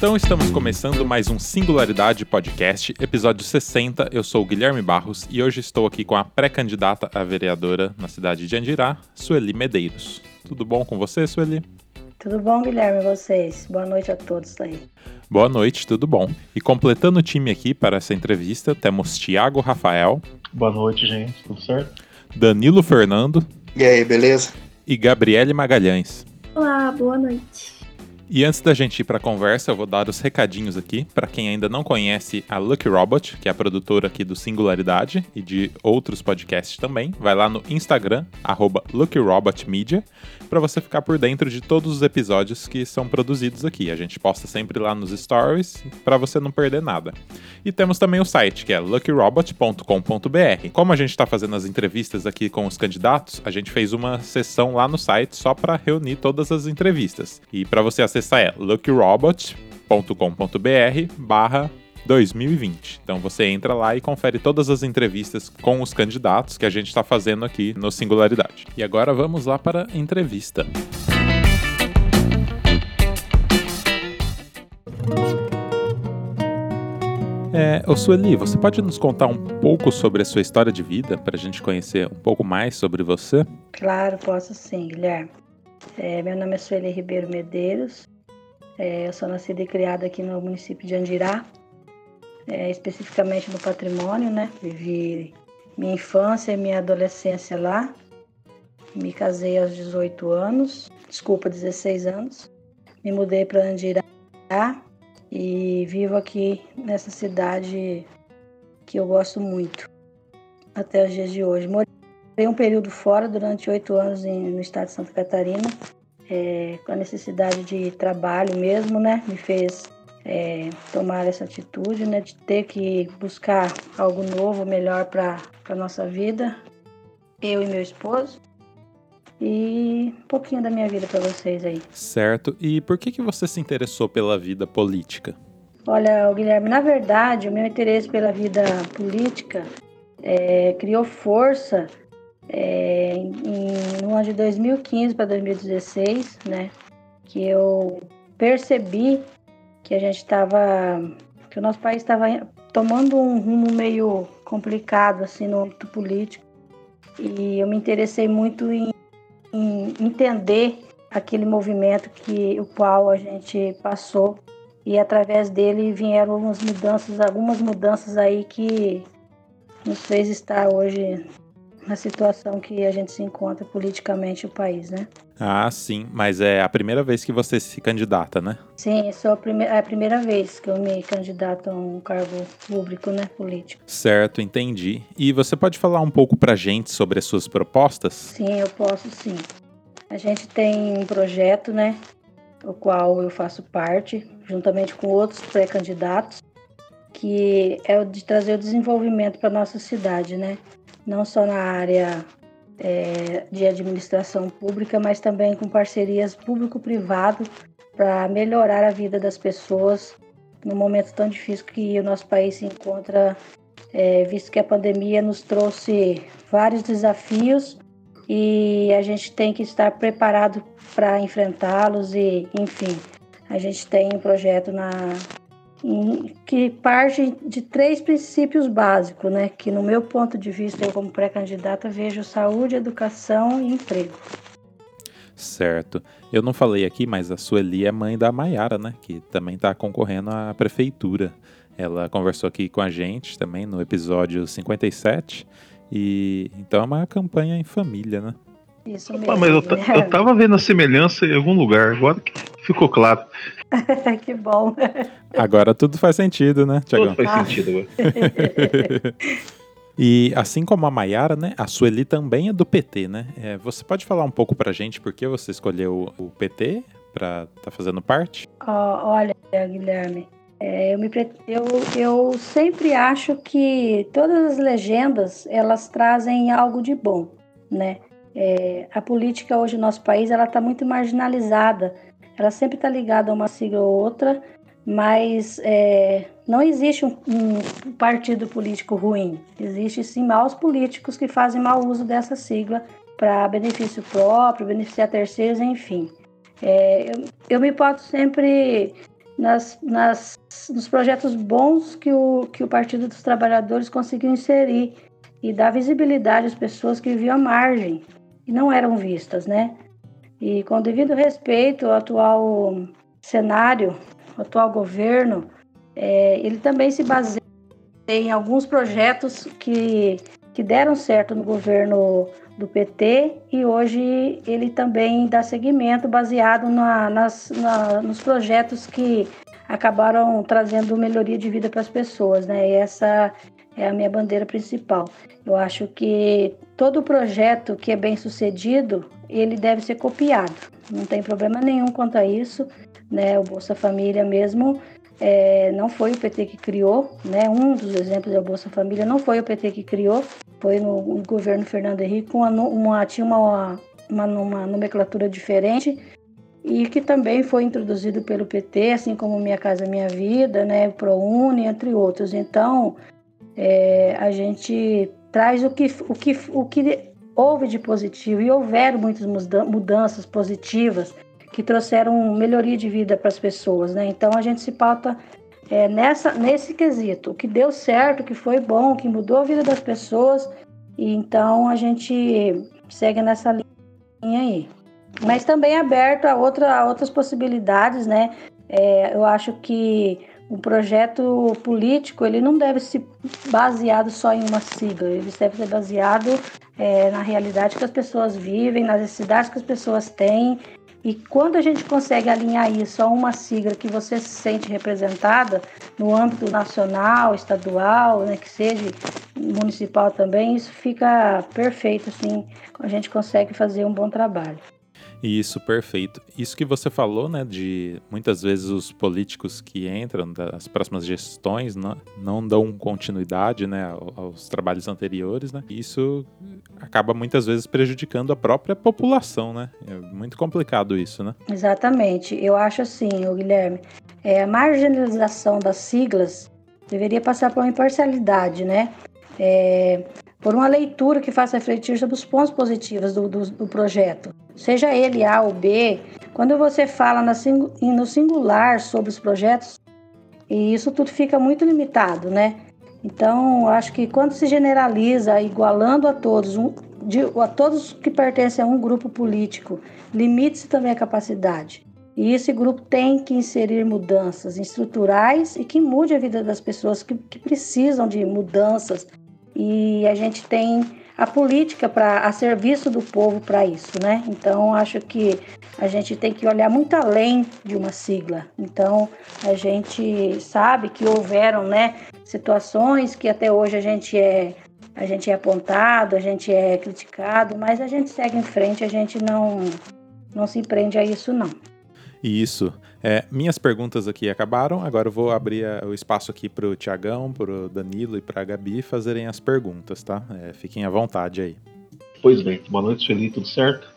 Então estamos começando mais um Singularidade Podcast, episódio 60. Eu sou o Guilherme Barros e hoje estou aqui com a pré-candidata a vereadora na cidade de Andirá, Sueli Medeiros. Tudo bom com você, Sueli? Tudo bom, Guilherme, e vocês? Boa noite a todos aí. Boa noite, tudo bom. E completando o time aqui para essa entrevista, temos Tiago Rafael. Boa noite, gente. Tudo certo? Danilo Fernando. E aí, beleza? E Gabriele Magalhães. Olá, boa noite. E antes da gente ir para a conversa, eu vou dar os recadinhos aqui para quem ainda não conhece a Lucky Robot, que é a produtora aqui do Singularidade e de outros podcasts também. Vai lá no Instagram @luckyrobotmedia para você ficar por dentro de todos os episódios que são produzidos aqui. A gente posta sempre lá nos stories para você não perder nada. E temos também o site que é luckyrobot.com.br. Como a gente está fazendo as entrevistas aqui com os candidatos, a gente fez uma sessão lá no site só para reunir todas as entrevistas. E para você acessar acessar é luckyrobot.com.br barra 2020. Então você entra lá e confere todas as entrevistas com os candidatos que a gente está fazendo aqui no Singularidade. E agora vamos lá para a entrevista. É, ô Sueli, você pode nos contar um pouco sobre a sua história de vida, para a gente conhecer um pouco mais sobre você? Claro, posso sim, Guilherme. É, meu nome é Sueli Ribeiro Medeiros, é, eu sou nascida e criada aqui no município de Andirá, é, especificamente no patrimônio, né? Vivi minha infância e minha adolescência lá. Me casei aos 18 anos, desculpa, 16 anos. Me mudei para Andirá e vivo aqui nessa cidade que eu gosto muito até os dias de hoje. Morei um período fora durante oito anos no estado de Santa Catarina é, com a necessidade de trabalho mesmo, né? Me fez é, tomar essa atitude, né? De ter que buscar algo novo, melhor para a nossa vida, eu e meu esposo. E um pouquinho da minha vida para vocês aí. Certo. E por que, que você se interessou pela vida política? Olha, Guilherme, na verdade, o meu interesse pela vida política é, criou força é, em, no ano de 2015 para 2016, né, que eu percebi que a gente estava, que o nosso país estava tomando um rumo meio complicado assim no âmbito político. E eu me interessei muito em, em entender aquele movimento que o qual a gente passou. E através dele vieram algumas mudanças, algumas mudanças aí que nos fez estar hoje na situação que a gente se encontra politicamente o país, né? Ah, sim, mas é a primeira vez que você se candidata, né? Sim, é a, prime é a primeira vez que eu me candidato a um cargo público, né, político. Certo, entendi. E você pode falar um pouco pra gente sobre as suas propostas? Sim, eu posso sim. A gente tem um projeto, né, o qual eu faço parte, juntamente com outros pré-candidatos, que é o de trazer o desenvolvimento para nossa cidade, né? Não só na área é, de administração pública, mas também com parcerias público-privado para melhorar a vida das pessoas no momento tão difícil que o nosso país se encontra, é, visto que a pandemia nos trouxe vários desafios e a gente tem que estar preparado para enfrentá-los e, enfim, a gente tem um projeto na, que parte de três princípios básicos, né? Que no meu ponto de vista, eu como pré-candidata vejo saúde, educação e emprego. Certo. Eu não falei aqui, mas a Sueli é mãe da Maiara, né? Que também está concorrendo à prefeitura. Ela conversou aqui com a gente também no episódio 57. E então é uma campanha em família, né? Isso mesmo. mas eu, eu tava vendo a semelhança em algum lugar, agora que ficou claro. que bom. Agora tudo faz sentido, né, Tiagão? Tudo faz ah. sentido. e assim como a Maiara, né, a Sueli também é do PT, né? É, você pode falar um pouco pra gente por que você escolheu o PT pra estar tá fazendo parte? Oh, olha, Guilherme, é, eu, me, eu, eu sempre acho que todas as legendas, elas trazem algo de bom, né? É, a política hoje no nosso país, ela está muito marginalizada ela sempre está ligada a uma sigla ou outra, mas é, não existe um, um, partido político ruim. Existe sim maus políticos que fazem mau uso dessa sigla para benefício próprio, beneficiar terceiros, enfim. É, eu, eu, me boto sempre nas, nas, nos projetos bons que o, que o Partido dos Trabalhadores conseguiu inserir e dar visibilidade às pessoas que viviam à margem e não eram vistas, né? E com devido respeito ao atual cenário, ao atual governo, é, ele também se baseia em alguns projetos que, que deram certo no governo do PT e hoje ele também dá seguimento baseado na, nas, na, nos projetos que acabaram trazendo melhoria de vida para as pessoas, né? E essa é a minha bandeira principal. Eu acho que todo projeto que é bem sucedido, ele deve ser copiado. Não tem problema nenhum quanto a isso, né? O Bolsa Família mesmo é, não foi o PT que criou, né? Um dos exemplos é o Bolsa Família, não foi o PT que criou, foi no, no governo Fernando Henrique, uma, uma, tinha uma, uma, uma nomenclatura diferente e que também foi introduzido pelo PT, assim como Minha Casa Minha Vida, né? ProUni, entre outros. Então, é, a gente traz o que, o, que, o que houve de positivo e houveram muitas mudanças positivas que trouxeram melhoria de vida para as pessoas, né? Então a gente se pauta é, nessa, nesse quesito, o que deu certo, o que foi bom, o que mudou a vida das pessoas, e então a gente segue nessa linha aí. Mas também aberto a, outra, a outras possibilidades, né? É, eu acho que um projeto político ele não deve ser baseado só em uma sigla, ele deve ser baseado é, na realidade que as pessoas vivem, nas necessidades que as pessoas têm e quando a gente consegue alinhar isso a uma sigla que você se sente representada no âmbito nacional, estadual, né, que seja municipal também, isso fica perfeito, assim, a gente consegue fazer um bom trabalho. Isso, perfeito. Isso que você falou, né, de muitas vezes os políticos que entram das próximas gestões não, não dão continuidade, né, aos trabalhos anteriores, né? Isso acaba muitas vezes prejudicando a própria população, né? É muito complicado isso, né? Exatamente. Eu acho assim, Guilherme, é, a marginalização das siglas deveria passar por uma imparcialidade, né? É, por uma leitura que faça refletir sobre os pontos positivos do, do, do projeto, seja ele A ou B. Quando você fala no singular sobre os projetos, e isso tudo fica muito limitado, né? Então, acho que quando se generaliza, igualando a todos, um, de, a todos que pertencem a um grupo político, limite-se também a capacidade. E esse grupo tem que inserir mudanças estruturais e que mude a vida das pessoas que, que precisam de mudanças e a gente tem a política para a serviço do povo para isso, né? Então acho que a gente tem que olhar muito além de uma sigla. Então a gente sabe que houveram, né, situações que até hoje a gente é a gente é apontado, a gente é criticado, mas a gente segue em frente, a gente não não se prende a isso não. Isso. É, minhas perguntas aqui acabaram, agora eu vou abrir a, o espaço aqui para o Tiagão, para o Danilo e para a Gabi fazerem as perguntas, tá? É, fiquem à vontade aí. Pois bem, boa noite, Sueli, tudo certo?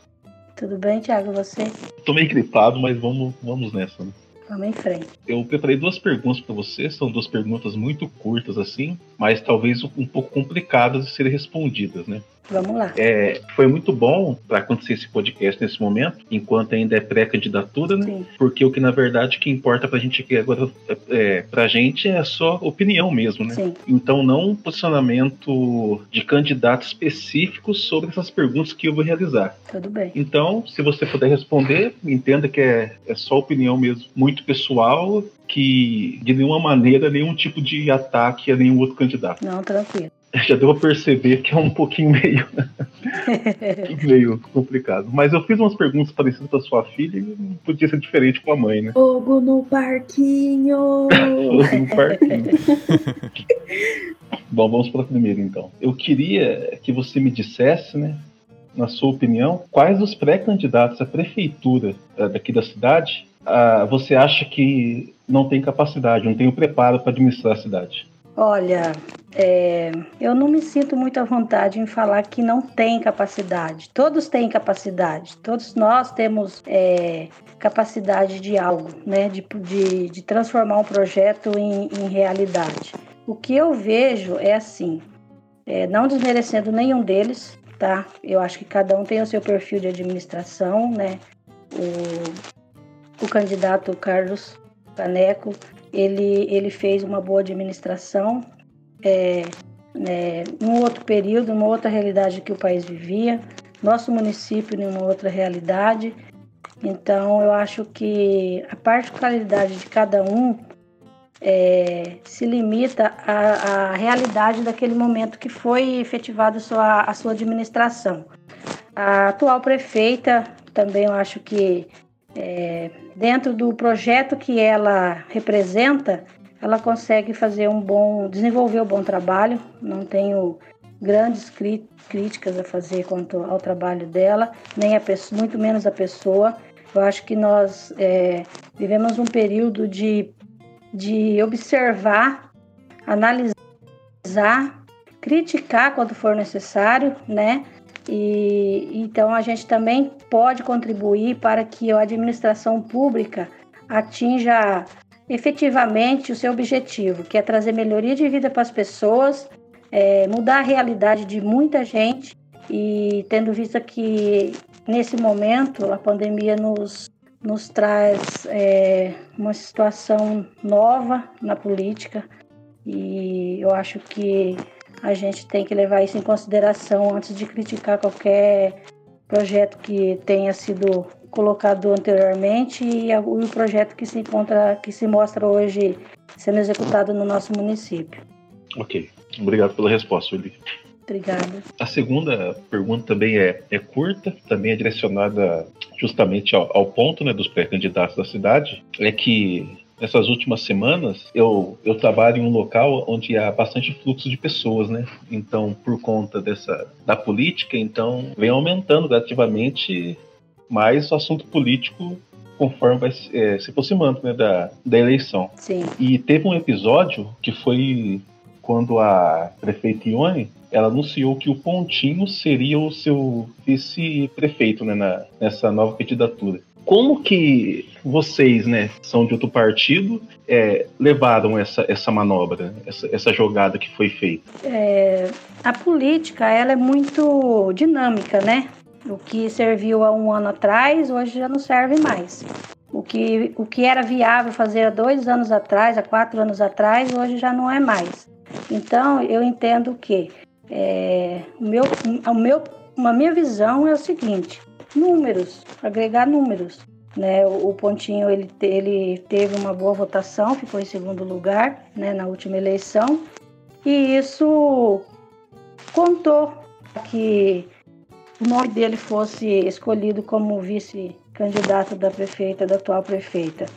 Tudo bem, Tiago, você? Tô meio gripado, mas vamos, vamos nessa, né? Vamos em frente. Eu preparei duas perguntas para você, são duas perguntas muito curtas assim, mas talvez um pouco complicadas de serem respondidas, né? Vamos lá. É, foi muito bom para acontecer esse podcast nesse momento, enquanto ainda é pré-candidatura, né? Sim. Porque o que na verdade que importa pra gente aqui agora, é, pra gente é só opinião mesmo, né? Sim. Então não um posicionamento de candidato específico sobre essas perguntas que eu vou realizar. Tudo bem. Então, se você puder responder, entenda que é, é só opinião mesmo, muito pessoal, que de nenhuma maneira nenhum tipo de ataque a nenhum outro candidato. Não, tranquilo. Já deu a perceber que é um pouquinho meio, meio complicado. Mas eu fiz umas perguntas parecidas para sua filha e não podia ser diferente com a mãe, né? Fogo no parquinho! Fogo no parquinho. Bom, vamos para a primeira então. Eu queria que você me dissesse, né, na sua opinião, quais os pré-candidatos à prefeitura eh, daqui da cidade ah, você acha que não tem capacidade, não tem o preparo para administrar a cidade? Olha, é, eu não me sinto muito à vontade em falar que não tem capacidade. Todos têm capacidade, todos nós temos é, capacidade de algo, né? De, de, de transformar um projeto em, em, realidade. O que eu vejo é assim, é, não desmerecendo nenhum deles, tá? Eu acho que cada um tem o seu perfil de administração, né? O, o candidato Carlos Caneco, ele, ele fez uma boa administração, é, né, num outro período, numa outra realidade que o país vivia, nosso município numa outra realidade. Então, eu acho que a particularidade de cada um é, se limita à, à, realidade daquele momento que foi efetivada a sua, a sua administração. A atual prefeita, também eu acho que é, dentro do projeto que ela representa, ela consegue fazer um bom, desenvolver um bom trabalho. Não tenho grandes críticas a fazer quanto ao trabalho dela, nem a pessoa, muito menos a pessoa. Eu acho que nós é, vivemos um período de, de observar, analisar, criticar quando for necessário, né? E então a gente também pode contribuir para que a administração pública atinja efetivamente o seu objetivo, que é trazer melhoria de vida para as pessoas, é, mudar a realidade de muita gente e tendo visto que nesse momento a pandemia nos, nos traz é, uma situação nova na política e eu acho que a gente tem que levar isso em consideração antes de criticar qualquer projeto que tenha sido colocado anteriormente e o projeto que se encontra, que se mostra hoje sendo executado no nosso município. Ok, obrigado pela resposta, Uli. Obrigada. A segunda pergunta também é, é curta, também é direcionada justamente ao, ao ponto né, dos pré-candidatos da cidade. É que nessas últimas semanas eu, eu trabalho em um local onde há bastante fluxo de pessoas, né? Então, por conta dessa da política, então vem aumentando gradativamente mais o assunto político conforme vai é, se aproximando né, da, da eleição. Sim. E teve um episódio que foi quando a prefeita Ione ela anunciou que o Pontinho seria o seu vice-prefeito né, na, nessa nova candidatura. Como que vocês, né, são de outro partido, é, levaram essa, essa manobra, essa, essa jogada que foi feita? É, a política ela é muito dinâmica, né? O que serviu há um ano atrás, hoje já não serve mais. O que, o que era viável fazer há dois anos atrás, há quatro anos atrás, hoje já não é mais. Então, eu entendo que é, o meu, o meu, uma minha visão é o seguinte: números, agregar números. Né, o, Pontinho ele, ele teve uma boa votação, ficou em segundo lugar né, na última eleição, e isso contou que o nome dele fosse escolhido como vice-candidato da prefeita, da atual prefeita.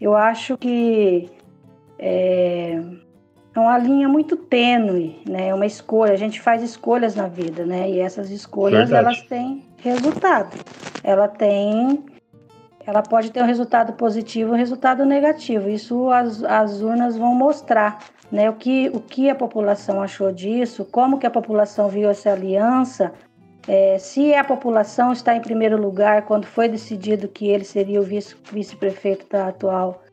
Eu acho que é, é uma linha muito tênue, né? É uma escolha. A gente faz escolhas na vida, né? E essas escolhas Verdade. elas têm resultado. Ela tem, ela pode ter um resultado positivo, um resultado negativo. Isso as, as urnas vão mostrar, né? O que o que a população achou disso, como que a população viu essa aliança é, se a população está em primeiro lugar quando foi decidido que ele seria o vice-prefeito da atual,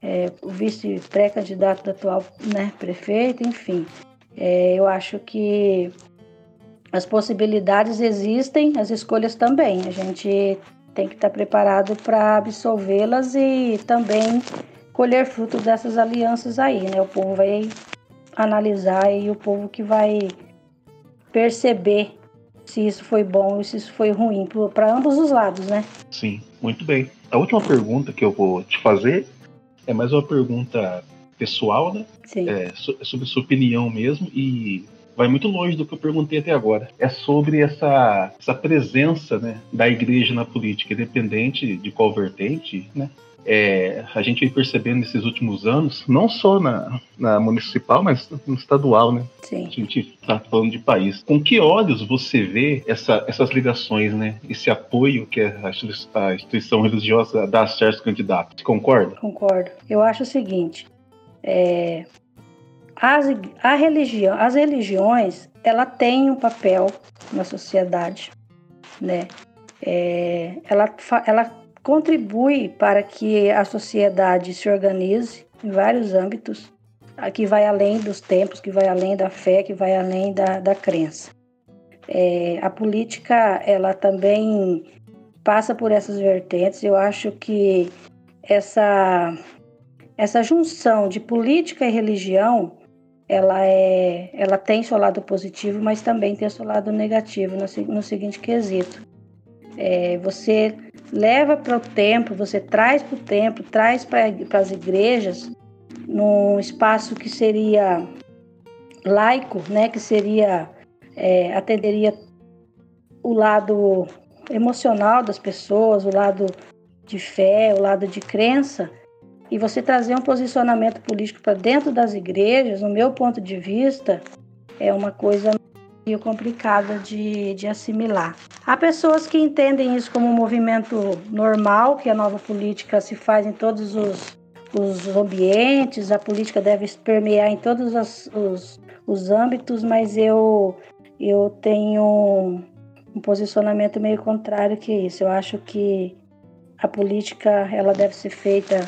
é, o vice-pré-candidato da atual né, prefeito, enfim, é, eu acho que as possibilidades existem, as escolhas também. A gente tem que estar preparado para absolvê-las e também colher fruto dessas alianças aí, né? O povo vai analisar e o povo que vai perceber se isso foi bom ou se isso foi ruim, para ambos os lados, né? Sim, muito bem. A última pergunta que eu vou te fazer é mais uma pergunta pessoal, né? Sim. É, sobre sua opinião mesmo e vai muito longe do que eu perguntei até agora. É sobre essa, essa presença né, da igreja na política, independente de qual vertente, né? é, a gente vem percebendo nesses últimos anos, não só na, na municipal, mas no estadual, né? Sim. A gente está falando de país. Com que olhos você vê essa, essas ligações, né? Esse apoio que a, a instituição religiosa dá a certos candidatos. Concorda? Concordo. Eu acho o seguinte, é, as, a religião, as religiões, ela tem um papel na sociedade, né? É, ela, ela contribui para que a sociedade se organize em vários âmbitos, que vai além dos tempos, que vai além da fé, que vai além da, da crença. É, a política, ela também passa por essas vertentes. Eu acho que essa essa junção de política e religião, ela é, ela tem seu lado positivo, mas também tem seu lado negativo no, no seguinte quesito. É, você leva para o templo, você traz para o templo, traz para as igrejas, num espaço que seria laico, né, que seria é, atenderia o lado emocional das pessoas, o lado de fé, o lado de crença, e você trazer um posicionamento político para dentro das igrejas, no meu ponto de vista, é uma coisa meio complicada de, de assimilar. Há pessoas que entendem isso como um movimento normal, que a nova política se faz em todos os, os ambientes, a política deve permear em todos os, os, os âmbitos, mas eu, eu tenho um posicionamento meio contrário que isso. Eu acho que a política ela deve ser feita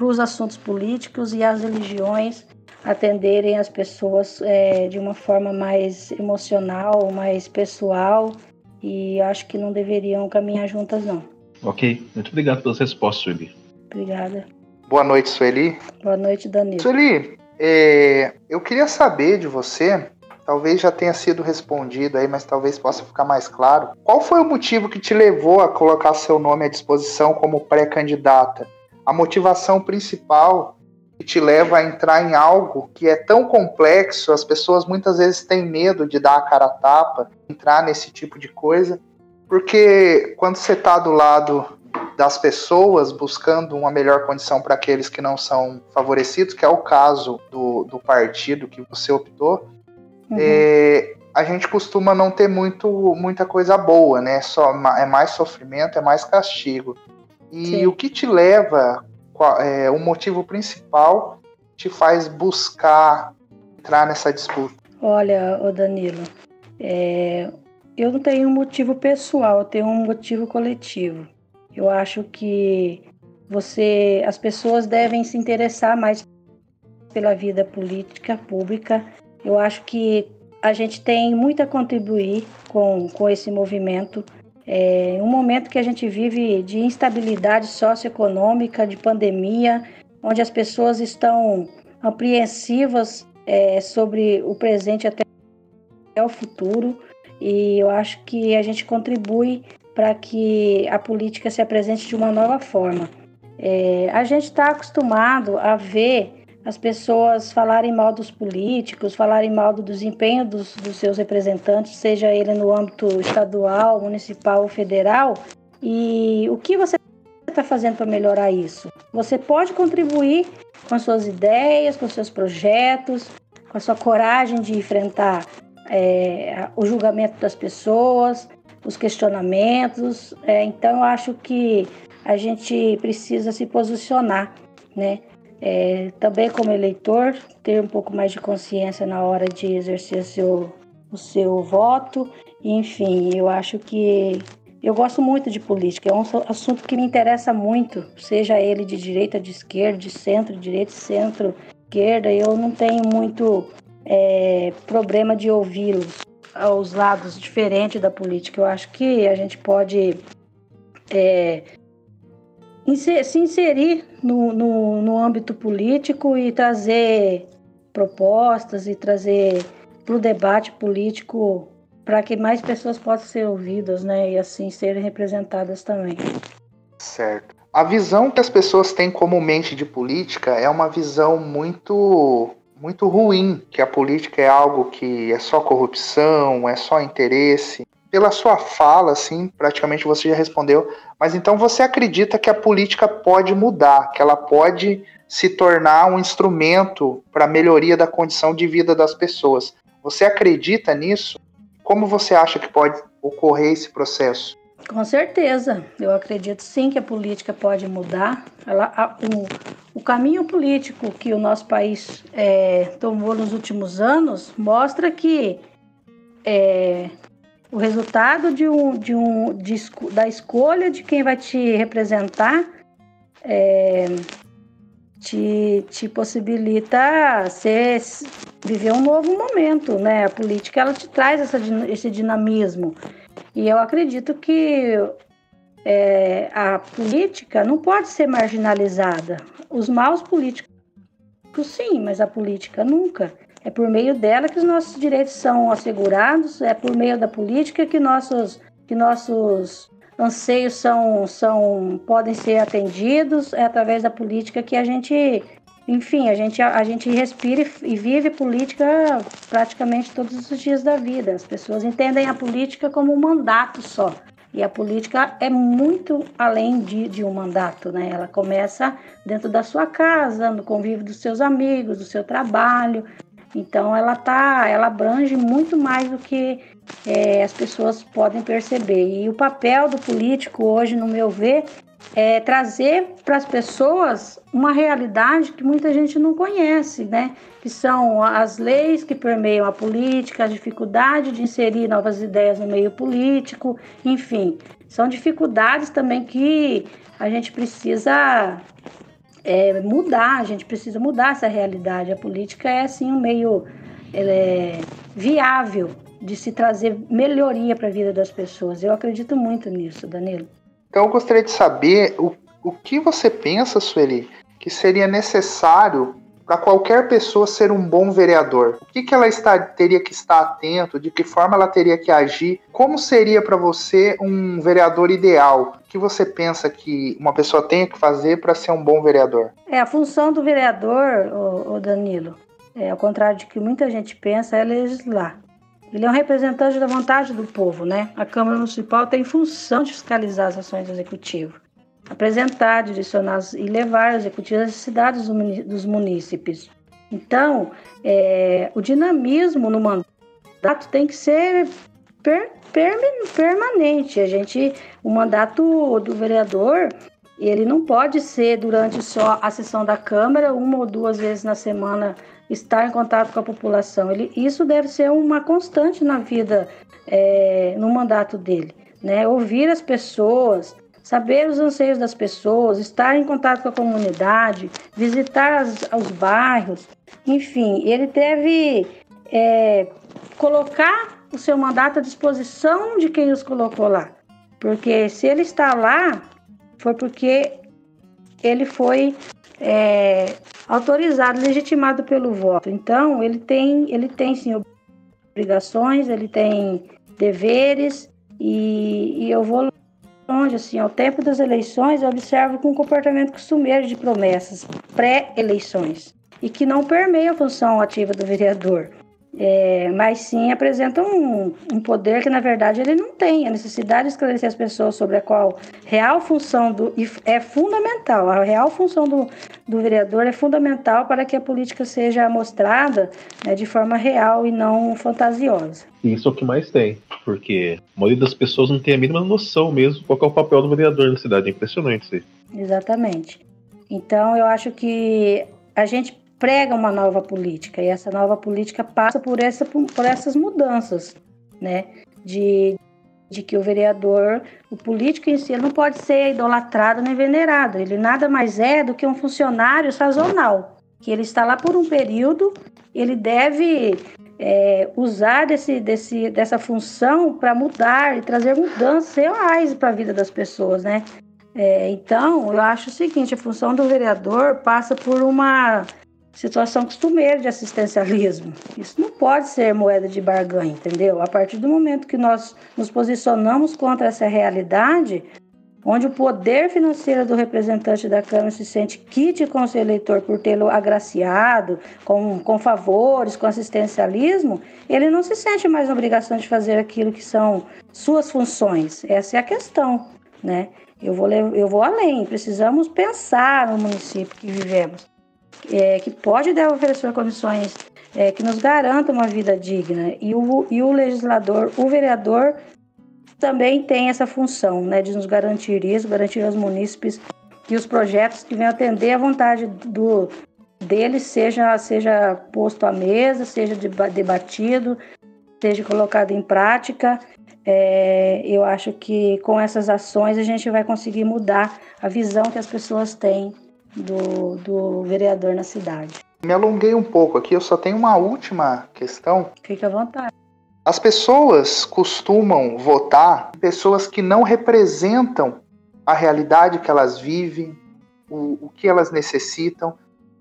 os assuntos políticos e as religiões atenderem as pessoas é, de uma forma mais emocional, mais pessoal e acho que não deveriam caminhar juntas não. Ok, muito obrigado pelas respostas, Sueli. Obrigada. Boa noite, Sueli. Boa noite, Danilo. Sueli, é, eu queria saber de você talvez já tenha sido respondido aí, mas talvez possa ficar mais claro. Qual foi o motivo que te levou a colocar seu nome à disposição como pré-candidata? A motivação principal que te leva a entrar em algo que é tão complexo, as pessoas muitas vezes têm medo de dar a cara a tapa, entrar nesse tipo de coisa, porque quando você está do lado das pessoas buscando uma melhor condição para aqueles que não são favorecidos, que é o caso do, do partido que você optou, uhum. é, a gente costuma não ter muito, muita coisa boa, né? Só, é mais sofrimento, é mais castigo. E Sim. o que te leva, é, o motivo principal te faz buscar entrar nessa disputa? Olha, o Danilo, é, eu não tenho um motivo pessoal, eu tenho um motivo coletivo. Eu acho que você, as pessoas devem se interessar mais pela vida política pública eu acho que a gente tem muito a contribuir com, com esse movimento. É um momento que a gente vive de instabilidade socioeconômica, de pandemia, onde as pessoas estão apreensivas é, sobre o presente até o futuro. E eu acho que a gente contribui para que a política se apresente de uma nova forma. É, a gente está acostumado a ver as pessoas falarem mal dos políticos, falarem mal do desempenho dos, dos seus representantes, seja ele no âmbito estadual, municipal ou federal. E o que você está fazendo para melhorar isso? Você pode contribuir com suas ideias, com seus projetos, com a sua coragem de enfrentar é, o julgamento das pessoas, os questionamentos. É, então, eu acho que a gente precisa se posicionar, né? É, também como eleitor, ter um pouco mais de consciência na hora de exercer seu, o seu voto. Enfim, eu acho que eu gosto muito de política, é um assunto que me interessa muito, seja ele de direita, de esquerda, de centro, direita, centro, esquerda. Eu não tenho muito é, problema de ouvi-los aos lados diferentes da política. Eu acho que a gente pode é, se inserir no, no, no âmbito político e trazer propostas e trazer para o debate político para que mais pessoas possam ser ouvidas, né, e assim serem representadas também. Certo. A visão que as pessoas têm comumente de política é uma visão muito muito ruim, que a política é algo que é só corrupção, é só interesse pela sua fala, assim, praticamente você já respondeu, mas então você acredita que a política pode mudar, que ela pode se tornar um instrumento para a melhoria da condição de vida das pessoas. Você acredita nisso? Como você acha que pode ocorrer esse processo? Com certeza, eu acredito sim que a política pode mudar. Ela, a, o, o, caminho político que o nosso país é, tomou nos últimos anos mostra que é, o resultado de um, de um, de, da escolha de quem vai te representar é, te, te possibilita ser, viver um novo momento, né? A política ela te traz essa, esse dinamismo. E eu acredito que é, a política não pode ser marginalizada. Os maus políticos, sim, mas a política nunca. É por meio dela que os nossos direitos são assegurados, é por meio da política que nossos, que nossos anseios são, são, podem ser atendidos, é através da política que a gente, enfim, a gente, a gente respira e vive política praticamente todos os dias da vida. As pessoas entendem a política como um mandato só. E a política é muito além de, de um mandato, né? Ela começa dentro da sua casa, no convívio dos seus amigos, do seu trabalho. Então ela tá, ela abrange muito mais do que é, as pessoas podem perceber. E o papel do político hoje, no meu ver, é trazer para as pessoas uma realidade que muita gente não conhece, né? Que são as leis que permeiam a política, a dificuldade de inserir novas ideias no meio político, enfim, são dificuldades também que a gente precisa é, mudar, a gente precisa mudar essa realidade. A política é assim um meio é, viável de se trazer melhoria para a vida das pessoas. Eu acredito muito nisso, Danilo. Então eu gostaria de saber o, o que você pensa, Sueli, que seria necessário para qualquer pessoa ser um bom vereador? O que, que ela está, teria que estar atento? De que forma ela teria que agir? Como seria para você um vereador ideal? O que você pensa que uma pessoa tem que fazer para ser um bom vereador? É, a função do vereador, o, Danilo, é, ao contrário de que muita gente pensa, é legislar. Ele é um representante da vontade do povo, né? A Câmara Municipal tem função de fiscalizar as ações do Executivo, apresentar, direcionar e levar o Executivo às cidades dos munícipes. Então, é, o dinamismo no mandato tem que ser per, per, permanente. A gente, o mandato do vereador, ele não pode ser durante só a sessão da Câmara, uma ou duas vezes na semana estar em contato com a população. Ele, isso deve ser uma constante na vida, é, no mandato dele. Né? Ouvir as pessoas, saber os anseios das pessoas, estar em contato com a comunidade, visitar as, os bairros, enfim, ele deve é, colocar o seu mandato à disposição de quem os colocou lá. Porque se ele está lá, foi porque ele foi é, autorizado, legitimado pelo voto. Então, ele tem, ele tem sim obrigações, ele tem deveres e, e eu vou longe, assim, ao tempo das eleições, eu observo com um comportamento costumeiro de promessas pré-eleições e que não permeia a função ativa do vereador é, mas sim apresenta um, um, poder que na verdade ele não tem. A necessidade de esclarecer as pessoas sobre a qual real função do é fundamental. A real função do, do vereador é fundamental para que a política seja mostrada né, de forma real e não fantasiosa. Isso é o que mais tem, porque a maioria das pessoas não tem a mínima noção mesmo qual é o papel do vereador na cidade. É impressionante isso. Exatamente. Então eu acho que a gente prega uma nova política e essa nova política passa por, essa, por essas mudanças, né? De, de que o vereador, o político em si, não pode ser idolatrado nem venerado. Ele nada mais é do que um funcionário sazonal, que ele está lá por um período, ele deve é, usar desse, desse, dessa função para mudar e trazer mudanças reais para a vida das pessoas, né? É, então, eu acho o seguinte: a função do vereador passa por uma situação costumeira de assistencialismo. Isso não pode ser moeda de barganha, entendeu? A partir do momento que nós nos posicionamos contra essa realidade, onde o poder financeiro do representante da Câmara se sente quite com seu eleitor por tê-lo agraciado, com, com favores, com assistencialismo, ele não se sente mais na obrigação de fazer aquilo que são suas funções. Essa é a questão, né? Eu vou, eu vou além, precisamos pensar no município que vivemos é, que pode oferecer condições é, que nos garantam uma vida digna. E o, e o legislador, o vereador, também tem essa função né, de nos garantir isso, garantir aos munícipes que os projetos que venham atender à vontade do, deles seja, seja posto à mesa, seja debatido, seja colocado em prática. É, eu acho que com essas ações a gente vai conseguir mudar a visão que as pessoas têm do, do vereador na cidade. Me alonguei um pouco aqui, eu só tenho uma última questão. Fique à vontade. As pessoas costumam votar pessoas que não representam a realidade que elas vivem, o, o que elas necessitam.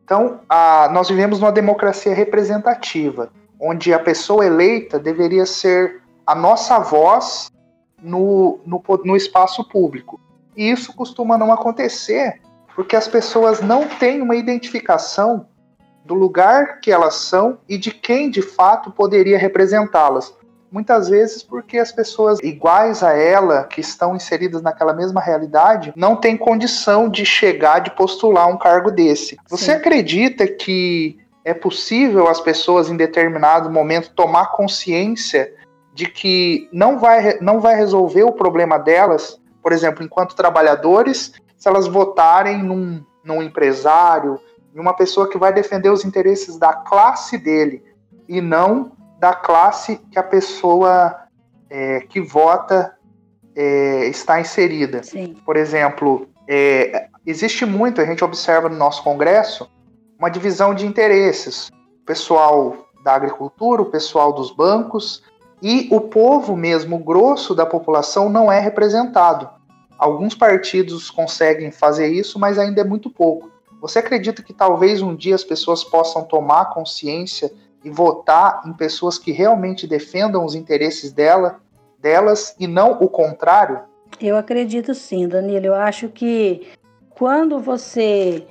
Então, a, nós vivemos numa democracia representativa, onde a pessoa eleita deveria ser a nossa voz no, no, no espaço público. E isso costuma não acontecer porque as pessoas não têm uma identificação do lugar que elas são e de quem de fato poderia representá-las. Muitas vezes porque as pessoas iguais a ela, que estão inseridas naquela mesma realidade, não têm condição de chegar, de postular um cargo desse. Você Sim. acredita que é possível as pessoas em determinado momento tomar consciência de que não vai, não vai resolver o problema delas, por exemplo, enquanto trabalhadores, se elas votarem num, num empresário, em uma pessoa que vai defender os interesses da classe dele e não da classe que a pessoa é, que vota é, está inserida. Sim. Por exemplo, é, existe muito, a gente observa no nosso Congresso, uma divisão de interesses. O pessoal da agricultura, o pessoal dos bancos e o povo mesmo, o grosso da população, não é representado. Alguns partidos conseguem fazer isso, mas ainda é muito pouco. Você acredita que talvez um dia as pessoas possam tomar consciência e votar em pessoas que realmente defendam os interesses dela, delas e não o contrário? Eu acredito sim, Danilo. Eu acho que quando você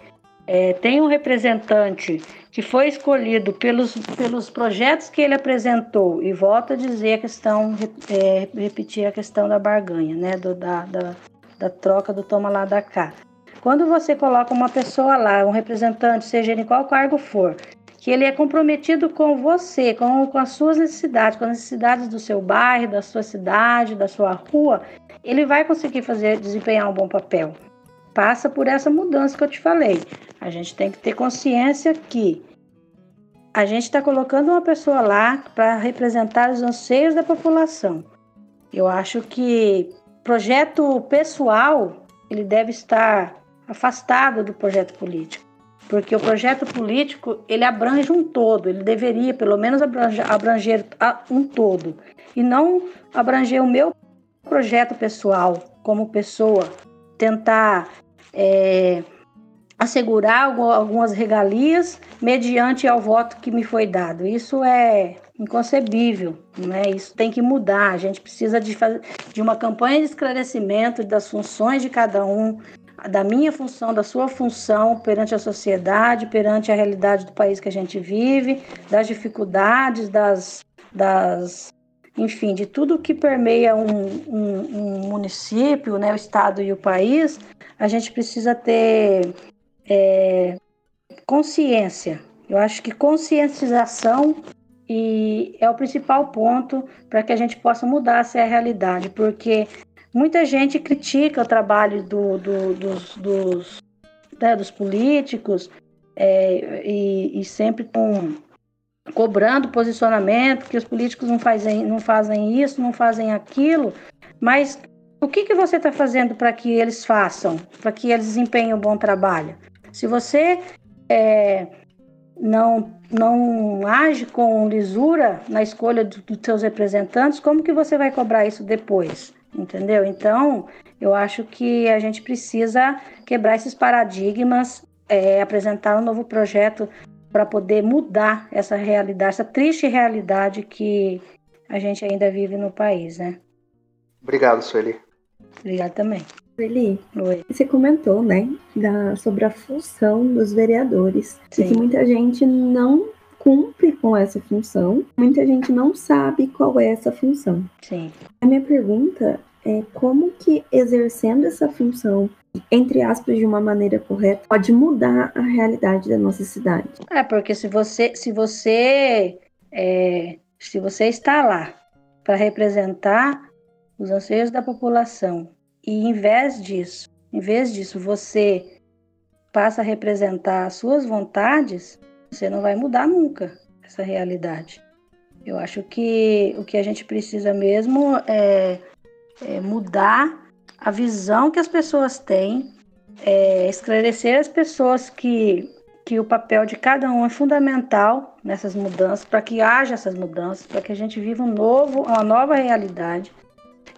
é, tem um representante que foi escolhido pelos, pelos projetos que ele apresentou, e volta a dizer a questão, é, repetir a questão da barganha, né? Do, da, da, da troca do toma lá da cá. Quando você coloca uma pessoa lá, um representante, seja em qual cargo for, que ele é comprometido com você, com, com as suas necessidades, com as necessidades do seu bairro, da sua cidade, da sua rua, ele vai conseguir fazer, desempenhar um bom papel. Passa por essa mudança que eu te falei. A gente tem que ter consciência que a gente está colocando uma pessoa lá para representar os anseios da população. Eu acho que projeto pessoal ele deve estar afastada do projeto político, porque o projeto político ele abrange um todo, ele deveria pelo menos abranger, abranger um todo e não abranger o meu projeto pessoal como pessoa, tentar é, assegurar algumas regalias mediante ao voto que me foi dado. Isso é inconcebível, né? Isso tem que mudar. A gente precisa de, de uma campanha de esclarecimento das funções de cada um, da minha função, da sua função perante a sociedade, perante a realidade do país que a gente vive, das dificuldades, das, das enfim, de tudo que permeia um, um, um município, né, o estado e o país, a gente precisa ter é, consciência. Eu acho que conscientização e é o principal ponto para que a gente possa mudar essa realidade, porque Muita gente critica o trabalho do, do, dos, dos, né, dos políticos é, e, e, sempre com, cobrando posicionamento, que os políticos não fazem, não fazem isso, não fazem aquilo, mas o que, que você está fazendo para que eles façam, para que eles desempenhem um bom trabalho? Se você é, não, não age com lisura na escolha dos seus representantes, como que você vai cobrar isso depois? entendeu? Então, eu acho que a gente precisa quebrar esses paradigmas, é, apresentar um novo projeto para poder mudar essa realidade, essa triste realidade que a gente ainda vive no país, né? Obrigado, Sueli. Obrigado também. Sueli, Oi. você comentou, né, da, sobre a função dos vereadores, Sim. e que muita gente não cumpre com essa função, muita gente não sabe qual é essa função. Sim. A minha pergunta é como que exercendo essa função, entre aspas, de uma maneira correta, pode mudar a realidade da nossa cidade? É, porque se você, se você, é, se você está lá para representar os anseios da população e em vez disso, em vez disso, você passa a representar as suas vontades, você não vai mudar nunca essa realidade. Eu acho que o que a gente precisa mesmo é, é mudar a visão que as pessoas têm, é esclarecer as pessoas que, que o papel de cada um é fundamental nessas mudanças, para que haja essas mudanças, para que a gente viva um novo, uma nova realidade.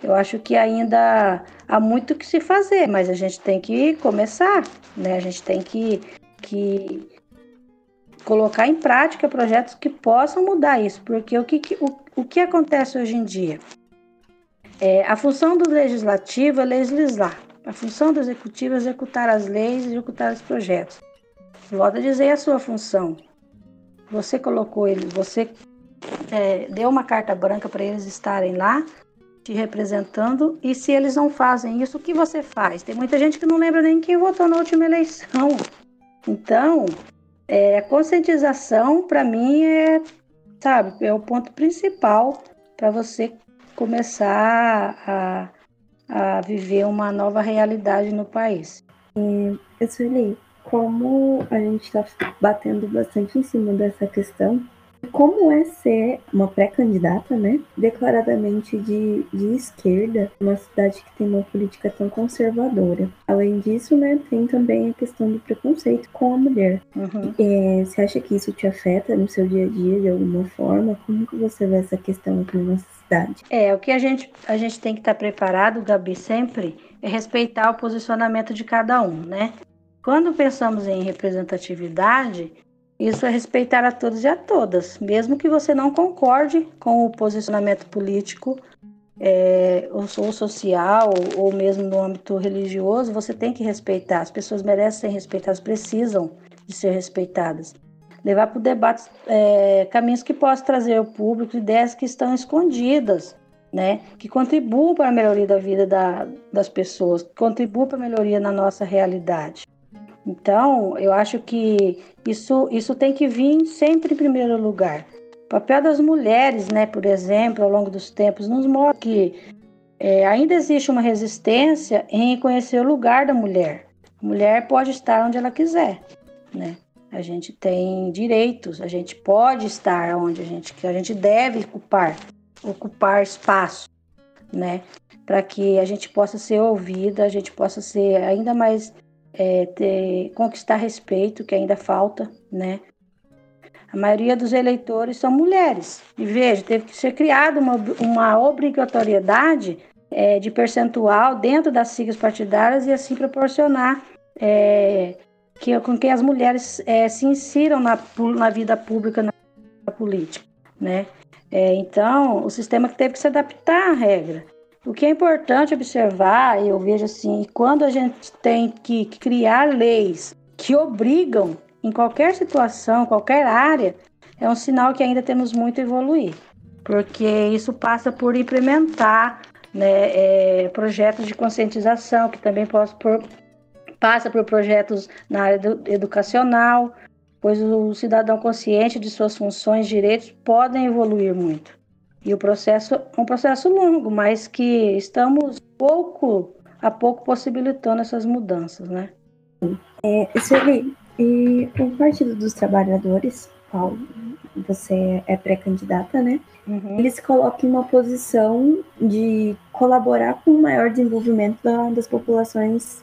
Eu acho que ainda há muito que se fazer, mas a gente tem que começar, né? A gente tem que, que colocar em prática projetos que possam mudar isso, porque o que, o, o que acontece hoje em dia? É, a função do legislativo é legislar, a função do executivo é executar as leis e executar os projetos. Volto a dizer a sua função. Você colocou eles, você é, deu uma carta branca para eles estarem lá te representando e se eles não fazem isso, o que você faz? Tem muita gente que não lembra nem quem votou na última eleição. Então, é, a conscientização, para mim, é, sabe, é o ponto principal para você começar a, a viver uma nova realidade no país. É, Sueli, como a gente está batendo bastante em cima dessa questão, como é ser uma pré-candidata, né? Declaradamente de, de esquerda, uma cidade que tem uma política tão conservadora. Além disso, né, tem também a questão do preconceito com a mulher. Uhum. É, você acha que isso te afeta no seu dia a dia de alguma forma? Como que você vê essa questão aqui na nossa cidade? É, o que a gente, a gente tem que estar preparado, Gabi, sempre é respeitar o posicionamento de cada um, né? Quando pensamos em representatividade, isso é respeitar a todos e a todas, mesmo que você não concorde com o posicionamento político é, ou, ou, social, ou, mesmo no âmbito religioso, você tem que respeitar. As pessoas merecem ser respeitadas, precisam de ser respeitadas. Levar para o debate é, caminhos que possam trazer ao público ideias que estão escondidas, né? que contribuam para a melhoria da vida da, das pessoas, que contribuam para a melhoria na nossa realidade. Então, eu acho que isso, isso tem que vir sempre em primeiro lugar. O papel das mulheres, né, por exemplo, ao longo dos tempos, nos mostra que é, ainda existe uma resistência em reconhecer o lugar da mulher. A mulher pode estar onde ela quiser, né? A gente tem direitos, a gente pode estar onde a gente, a gente deve ocupar, ocupar espaço, né? Para que a gente possa ser ouvida, a gente possa ser ainda mais é, ter, conquistar respeito, que ainda falta, né? A maioria dos eleitores são mulheres. E veja, teve que ser criada uma, uma obrigatoriedade é, de percentual dentro das siglas partidárias e assim proporcionar é, que, com que as mulheres é, se insiram na, na vida pública, na política, né? É, então, o sistema teve que se adaptar à regra. O que é importante observar, eu vejo assim, quando a gente tem que criar leis que obrigam em qualquer situação, qualquer área, é um sinal que ainda temos muito a evoluir, porque isso passa por implementar né, é, projetos de conscientização, que também por, passa por projetos na área do, educacional, pois o cidadão consciente de suas funções e direitos podem evoluir muito. E o processo é um processo longo, mas que estamos pouco a pouco possibilitando essas mudanças, né? É, Sueli, e o Partido dos Trabalhadores, qual você é pré-candidata, né? Uhum. Eles colocam uma posição de colaborar com o maior desenvolvimento da, das populações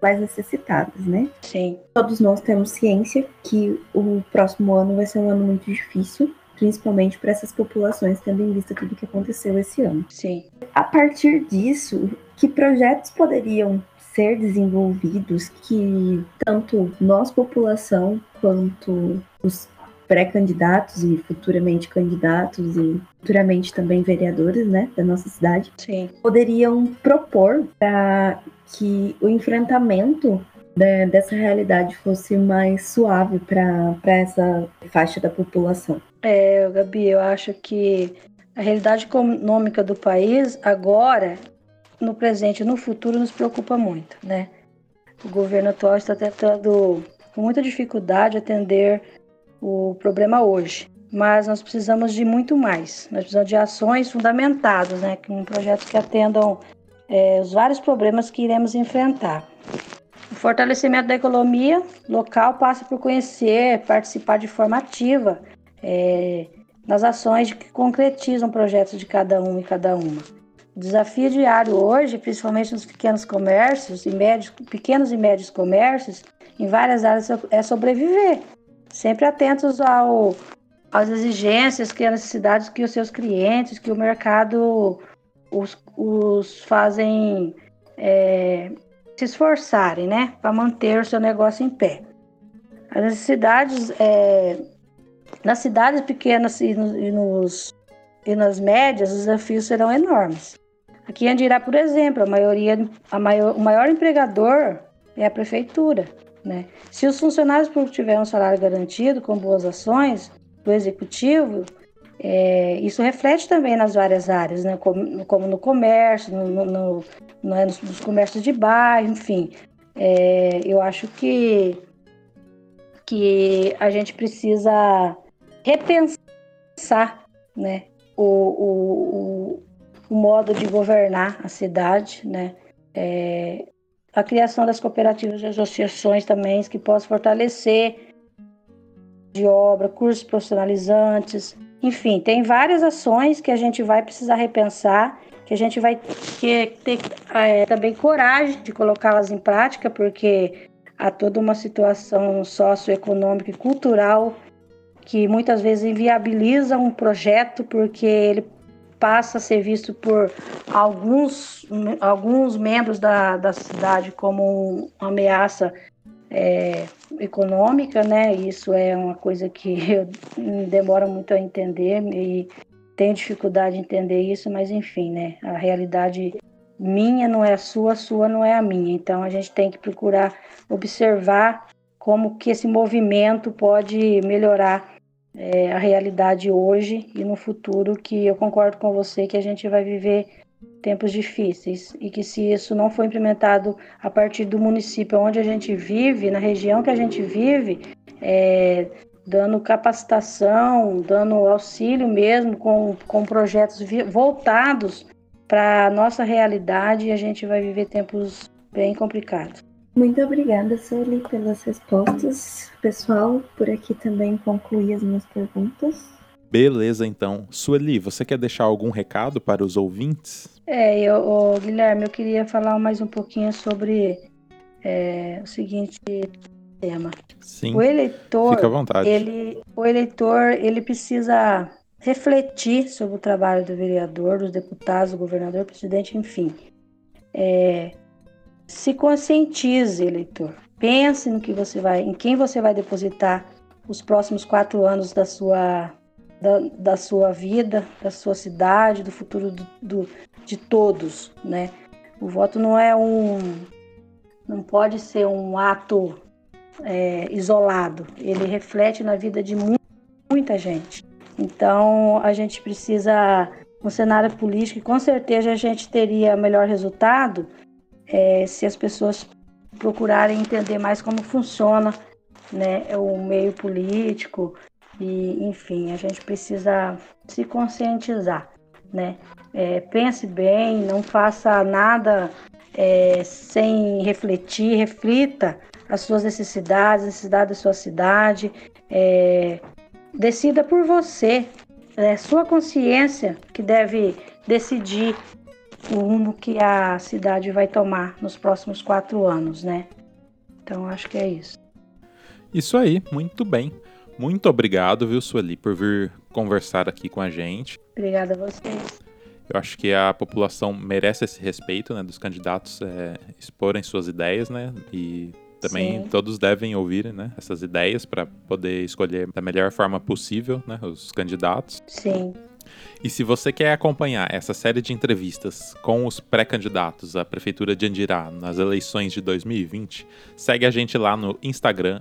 mais necessitadas, né? Sim. Todos nós temos ciência que o próximo ano vai ser um ano muito difícil principalmente para essas populações, tendo em vista tudo que aconteceu esse ano. Sim. A partir disso, que projetos poderiam ser desenvolvidos que tanto nós, população, quanto os pré-candidatos e futuramente candidatos e futuramente também vereadores, né, da nossa cidade, Sim. poderiam propor para que o enfrentamento né, dessa realidade fosse mais suave para essa faixa da população. É, Gabi, eu acho que a realidade econômica do país agora, no presente e no futuro, nos preocupa muito, né? O governo atual está tentando, com muita dificuldade, atender o problema hoje. Mas nós precisamos de muito mais. Nós precisamos de ações fundamentadas, né? Com projetos que atendam é, os vários problemas que iremos enfrentar. O fortalecimento da economia local passa por conhecer, participar de forma ativa é, nas ações que concretizam projetos de cada um e cada uma. O desafio diário hoje, principalmente nos pequenos comércios e médios, pequenos e médios comércios, em várias áreas é sobreviver, sempre atentos ao, às exigências, que as necessidades que os seus clientes, que o mercado os, os fazem é, se esforçarem, né, para manter o seu negócio em pé. As necessidades, é, nas cidades pequenas e, nos, e nas médias, os desafios serão enormes. Aqui em Andirá, por exemplo, a maioria, a maior, o maior empregador é a prefeitura. Né? Se os funcionários públicos tiverem um salário garantido com boas ações do executivo, é, isso reflete também nas várias áreas, né? como, como no comércio, no, no, no, né? nos, nos, comércios de bairro, enfim. É, eu acho que, que a gente precisa repensar né? o, o, o modo de governar a cidade, né? É, a criação das cooperativas e associações também que possam fortalecer de obra, cursos profissionalizantes, enfim, tem várias ações que a gente vai precisar repensar, que a gente vai ter, ter é, também coragem de colocá-las em prática, porque há toda uma situação socioeconômica e cultural que muitas vezes inviabiliza um projeto porque ele passa a ser visto por alguns, alguns membros da, da cidade como uma ameaça é, econômica, né? Isso é uma coisa que eu demora muito a entender e tenho dificuldade de entender isso, mas enfim, né? A realidade minha não é a sua, a sua não é a minha. Então a gente tem que procurar observar como que esse movimento pode melhorar é, a realidade hoje e no futuro, que eu concordo com você que a gente vai viver tempos difíceis e que se isso não for implementado a partir do município onde a gente vive, na região que a gente vive, é, dando capacitação, dando auxílio mesmo com, com projetos voltados para a nossa realidade, a gente vai viver tempos bem complicados. Muito obrigada, Sueli, pelas respostas. Pessoal, por aqui também concluí as minhas perguntas. Beleza, então. Sueli, você quer deixar algum recado para os ouvintes? É, eu, Guilherme, eu queria falar mais um pouquinho sobre é, o seguinte tema. Sim. O eleitor, fica à vontade. Ele, o eleitor, ele precisa refletir sobre o trabalho do vereador, dos deputados, do governador, presidente, enfim. É, se conscientize, eleitor. Pense no que você vai, em quem você vai depositar os próximos quatro anos da sua, da, da sua vida, da sua cidade, do futuro do, do, de todos, né? O voto não é um, não pode ser um ato é, isolado. Ele reflete na vida de mu muita gente. Então a gente precisa, no cenário político, com certeza a gente teria melhor resultado é, se as pessoas procurarem entender mais como funciona né, o meio político e, enfim, a gente precisa se conscientizar, né? É, pense bem, não faça nada é, sem refletir, reflita as suas necessidades, necessidade da sua cidade, é, decida por você, é sua consciência que deve decidir o rumo que a cidade vai tomar nos próximos quatro anos, né? Então acho que é isso. Isso aí, muito bem. Muito obrigado, viu, Sueli, por vir conversar aqui com a gente. Obrigada a vocês. Eu acho que a população merece esse respeito, né, dos candidatos é, exporem suas ideias, né, e também Sim. todos devem ouvir, né, essas ideias para poder escolher da melhor forma possível, né, os candidatos. Sim. E se você quer acompanhar essa série de entrevistas com os pré-candidatos à Prefeitura de Andirá nas eleições de 2020, segue a gente lá no Instagram,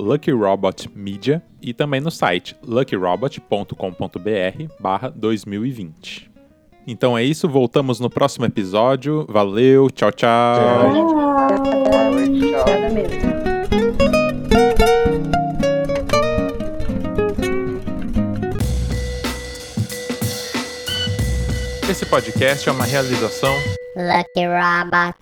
LuckyRobotMedia, e também no site luckyrobot.com.br barra 2020. Então é isso, voltamos no próximo episódio. Valeu, tchau, tchau. Tchau, tchau. tchau. tchau. Esse podcast é uma realização Lucky Robot.